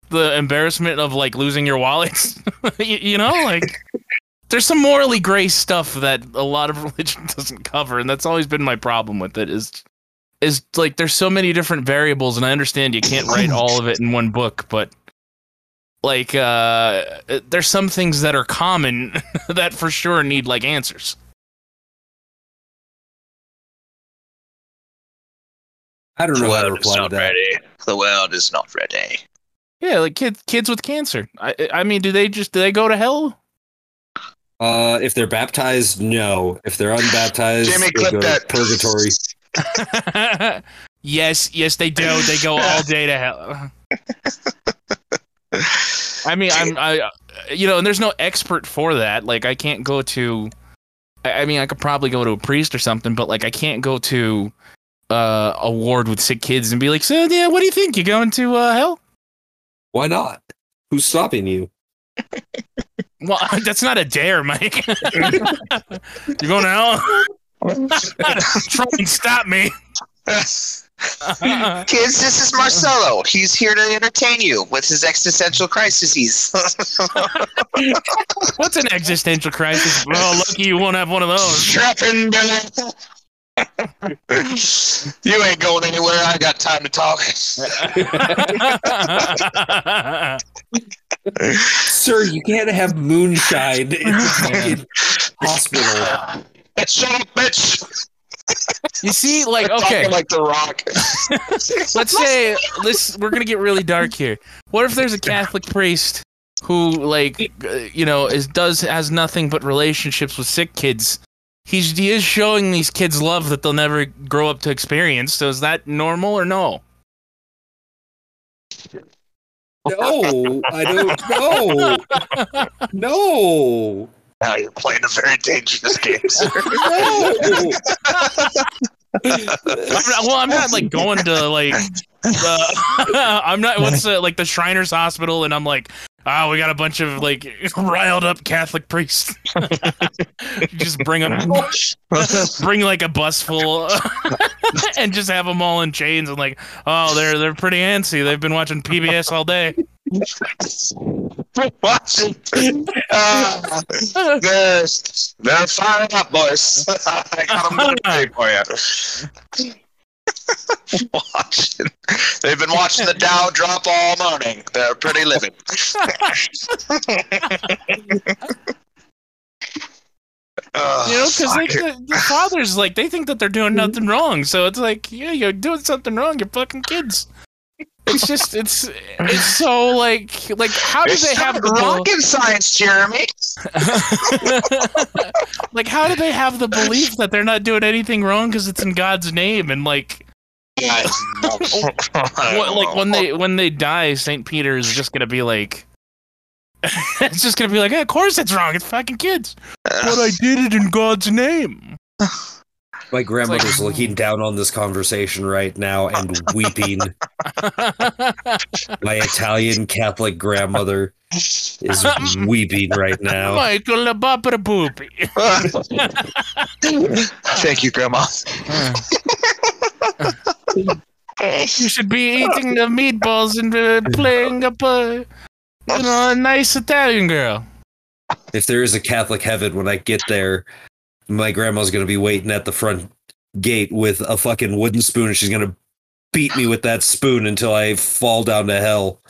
the embarrassment of like losing your wallets. you, you know, like there's some morally gray stuff that a lot of religion doesn't cover, and that's always been my problem with it. Is is like there's so many different variables, and I understand you can't write all of it in one book, but like uh there's some things that are common that for sure need like answers. I don't The know how to world is reply to not that. ready. The world is not ready. Yeah, like kids kids with cancer. I I mean, do they just do they go to hell? Uh, if they're baptized, no. If they're unbaptized, Jimmy, they clip go to purgatory. yes, yes, they do. They go all day to hell. I mean, I'm, I, you know, and there's no expert for that. Like, I can't go to. I I mean, I could probably go to a priest or something, but like, I can't go to uh, a ward with sick kids and be like, "So, yeah, what do you think? You going to uh, hell?" Why not? Who's stopping you? Well, that's not a dare, Mike. You're going to hell. Try and stop me. Kids, this is Marcello. He's here to entertain you with his existential crises. What's an existential crisis? Oh, lucky you won't have one of those. Strapping You ain't going anywhere. I got time to talk. Sir, you can't have moonshine in the hospital. Shut up, bitch. you see, like, okay, like the rock. let's say this. We're gonna get really dark here. What if there's a Catholic priest who, like, uh, you know, is does has nothing but relationships with sick kids? He's he is showing these kids love that they'll never grow up to experience. So is that normal or no? No, I don't know. No. Now you're playing a very dangerous game, sir. No. I'm not, well, I'm not like going to like the I'm not what's the, like the Shriners Hospital, and I'm like, oh, we got a bunch of like riled up Catholic priests. Just bring them, bring like a bus full, and just have them all in chains and like, oh, they're they're pretty antsy. They've been watching PBS all day. Watching. Uh, they're, they're up, boys. I got them for you. watching. They've been watching the Dow drop all morning. They're pretty living. You know, because fuck. the, the fathers like they think that they're doing mm-hmm. nothing wrong. So it's like, yeah, you're doing something wrong. You're fucking kids. It's just it's it's so like like how do It's they have the rocket science, Jeremy? like how do they have the belief that they're not doing anything wrong because it's in God's name and like what, like when they when they die, Saint Peter is just gonna be like. it's just gonna be like, yeah, of course it's wrong. It's fucking kids. But I did it in God's name. My grandmother's looking down on this conversation right now and weeping. My Italian Catholic grandmother is weeping right now. Michael the Bopper Boopy. Thank you, Grandma. You should be eating the meatballs and uh, playing up a, you know, a nice Italian girl. If there is a Catholic heaven when I get there, my grandma's gonna be waiting at the front gate with a fucking wooden spoon and she's gonna beat me with that spoon until I fall down to hell.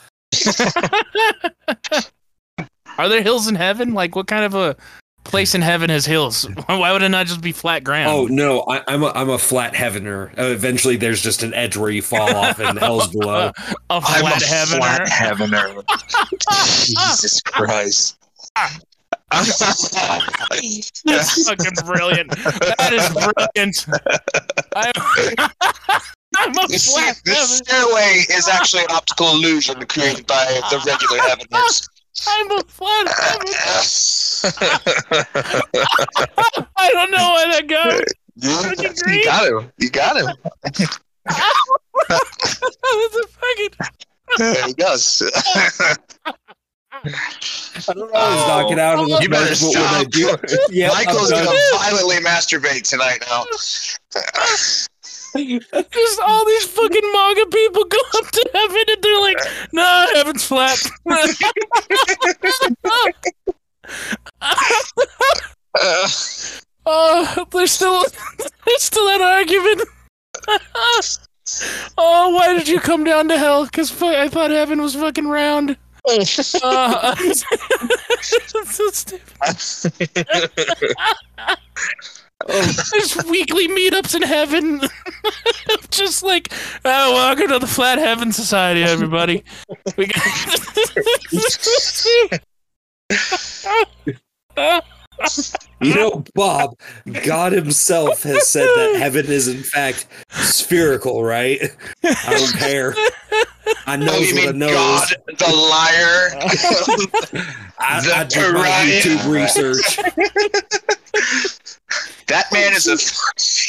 Are there hills in heaven? Like, what kind of a place in heaven has hills? Why would it not just be flat ground? Oh no, I, I'm a I'm a flat heavener. Uh, eventually, there's just an edge where you fall off and hell's below. a I'm flat a heaven. flat heavener. Jesus Christ. That's fucking brilliant. That is brilliant. I'm, I'm a You see, this stairway is actually an optical illusion created by the regular heaveners. I'm a flat. I don't know where that goes. you got him. You got him. that was a fucking. There he goes. I don't always knock it out of the You better but when I do, yeah, Michael's gonna violently masturbate tonight now. Just all these fucking manga people go up to heaven and they're like, "Nah, heaven's flat." Uh, oh, there's still there's still that argument. oh, why did you come down to hell? Because I thought heaven was fucking round. Uh, so stupid. There's weekly meetups in heaven. Just like, oh, welcome to the Flat Heaven Society, everybody. We got. You know, Bob, God himself has said that heaven is in fact spherical, right? I don't care. I know you what I know. God, the liar? I, the I did my. YouTube research. that man is a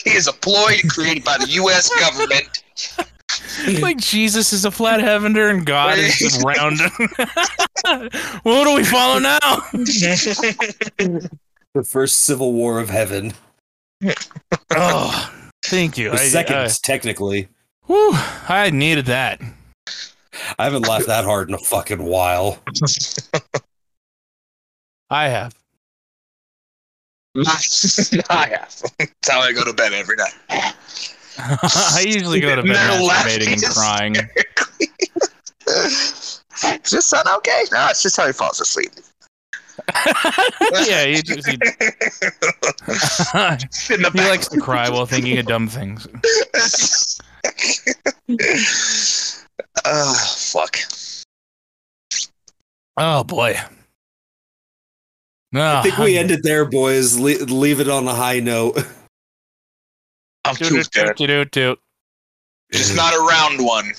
he is a ploy created by the U.S. government. like Jesus is a flat heavener and God is just round. what do we follow now? The first civil war of heaven. Oh, thank you. The I, second, I, technically. whew, I needed that. I haven't laughed that hard in a fucking while. I have. I have. That's how I go to bed every night. I usually go to bed They're masturbating and crying. Is this sound okay? No, it's just how he falls asleep. yeah, he, just, he, he likes to cry while thinking of dumb things. Uh, fuck. Oh boy. No, I think we ended there, boys. Le- leave it on a high note. I'm too good. Just not a round one.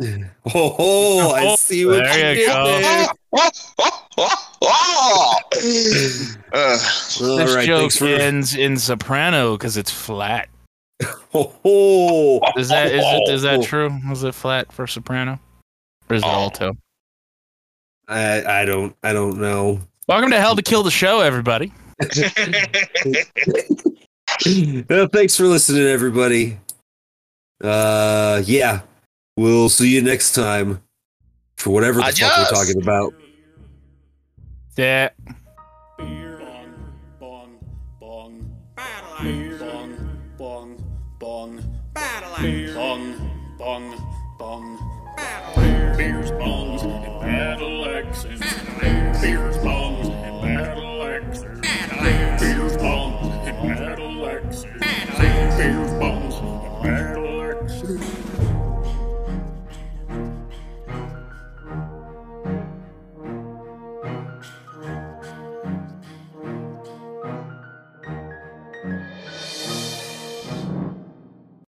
Oh, oh, I Oh, see what there you you did go. there. Oh, oh, oh, oh. Uh, This right, joke for. ends in soprano because it's flat. Oh. Is that is it is that Oh. true? Was it flat for soprano? Or is it Oh. alto? I, I don't I don't know. Welcome to Hell to Kill the Show, everybody. Well, thanks for listening, everybody. Uh, yeah, we'll see you next time for whatever the fuck we're talking about. Yeah.